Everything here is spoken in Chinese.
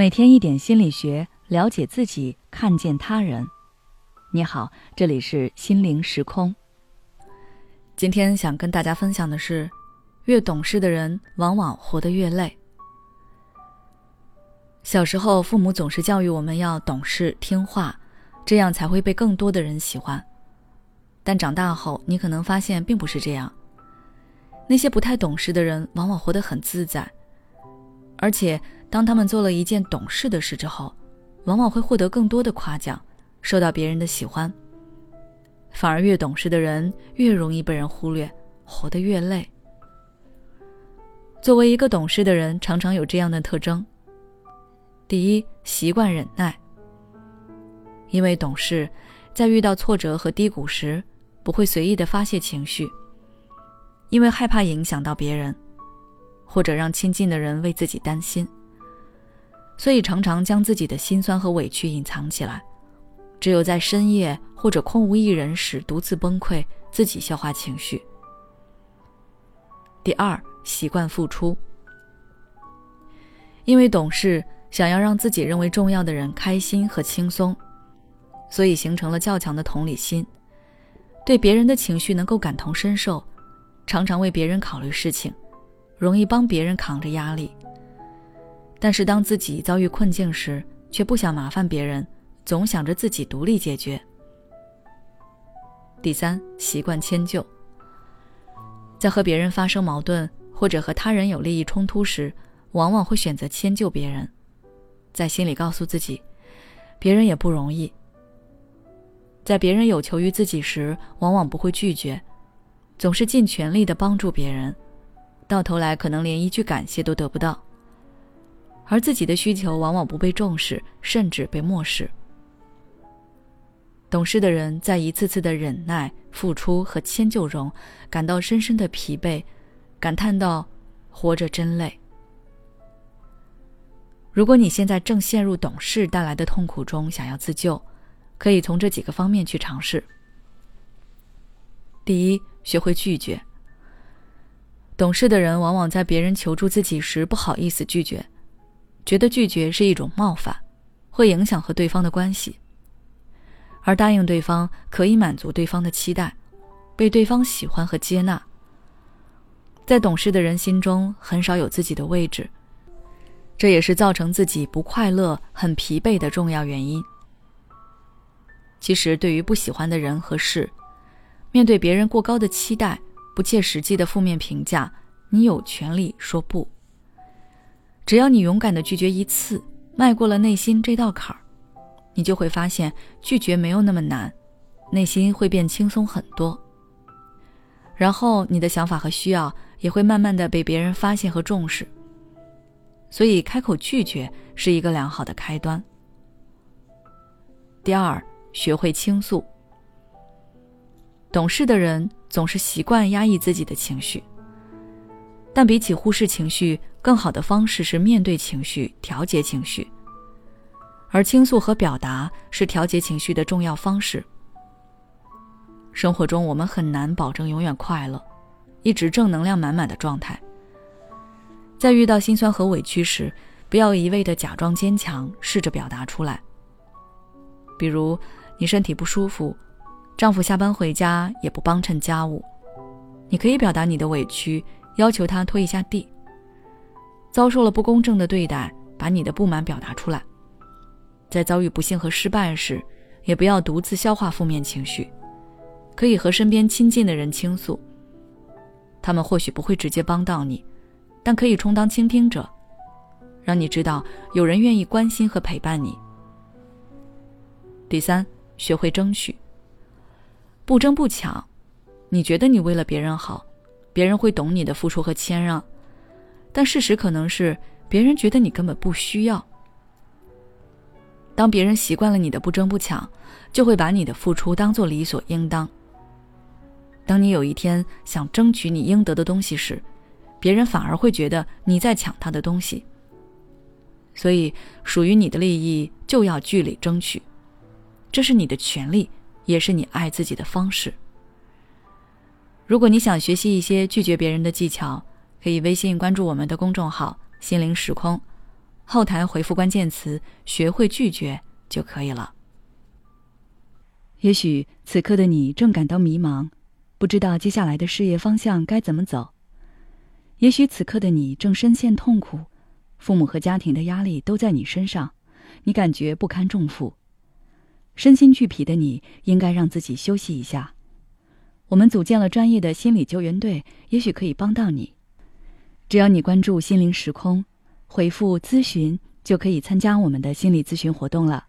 每天一点心理学，了解自己，看见他人。你好，这里是心灵时空。今天想跟大家分享的是，越懂事的人往往活得越累。小时候，父母总是教育我们要懂事听话，这样才会被更多的人喜欢。但长大后，你可能发现并不是这样。那些不太懂事的人，往往活得很自在，而且。当他们做了一件懂事的事之后，往往会获得更多的夸奖，受到别人的喜欢。反而越懂事的人越容易被人忽略，活得越累。作为一个懂事的人，常常有这样的特征：第一，习惯忍耐。因为懂事，在遇到挫折和低谷时，不会随意的发泄情绪，因为害怕影响到别人，或者让亲近的人为自己担心。所以常常将自己的心酸和委屈隐藏起来，只有在深夜或者空无一人时独自崩溃，自己消化情绪。第二，习惯付出，因为懂事，想要让自己认为重要的人开心和轻松，所以形成了较强的同理心，对别人的情绪能够感同身受，常常为别人考虑事情，容易帮别人扛着压力。但是当自己遭遇困境时，却不想麻烦别人，总想着自己独立解决。第三，习惯迁就。在和别人发生矛盾或者和他人有利益冲突时，往往会选择迁就别人，在心里告诉自己，别人也不容易。在别人有求于自己时，往往不会拒绝，总是尽全力的帮助别人，到头来可能连一句感谢都得不到。而自己的需求往往不被重视，甚至被漠视。懂事的人在一次次的忍耐、付出和迁就中，感到深深的疲惫，感叹道：“活着真累。”如果你现在正陷入懂事带来的痛苦中，想要自救，可以从这几个方面去尝试。第一，学会拒绝。懂事的人往往在别人求助自己时，不好意思拒绝。觉得拒绝是一种冒犯，会影响和对方的关系。而答应对方可以满足对方的期待，被对方喜欢和接纳。在懂事的人心中，很少有自己的位置，这也是造成自己不快乐、很疲惫的重要原因。其实，对于不喜欢的人和事，面对别人过高的期待、不切实际的负面评价，你有权利说不。只要你勇敢的拒绝一次，迈过了内心这道坎儿，你就会发现拒绝没有那么难，内心会变轻松很多。然后你的想法和需要也会慢慢的被别人发现和重视。所以开口拒绝是一个良好的开端。第二，学会倾诉。懂事的人总是习惯压抑自己的情绪。但比起忽视情绪，更好的方式是面对情绪、调节情绪。而倾诉和表达是调节情绪的重要方式。生活中，我们很难保证永远快乐，一直正能量满满的状态。在遇到心酸和委屈时，不要一味的假装坚强，试着表达出来。比如，你身体不舒服，丈夫下班回家也不帮衬家务，你可以表达你的委屈。要求他拖一下地。遭受了不公正的对待，把你的不满表达出来。在遭遇不幸和失败时，也不要独自消化负面情绪，可以和身边亲近的人倾诉。他们或许不会直接帮到你，但可以充当倾听者，让你知道有人愿意关心和陪伴你。第三，学会争取，不争不抢。你觉得你为了别人好？别人会懂你的付出和谦让，但事实可能是别人觉得你根本不需要。当别人习惯了你的不争不抢，就会把你的付出当做理所应当。当你有一天想争取你应得的东西时，别人反而会觉得你在抢他的东西。所以，属于你的利益就要据理争取，这是你的权利，也是你爱自己的方式。如果你想学习一些拒绝别人的技巧，可以微信关注我们的公众号“心灵时空”，后台回复关键词“学会拒绝”就可以了。也许此刻的你正感到迷茫，不知道接下来的事业方向该怎么走；也许此刻的你正深陷痛苦，父母和家庭的压力都在你身上，你感觉不堪重负，身心俱疲的你应该让自己休息一下。我们组建了专业的心理救援队，也许可以帮到你。只要你关注“心灵时空”，回复“咨询”，就可以参加我们的心理咨询活动了。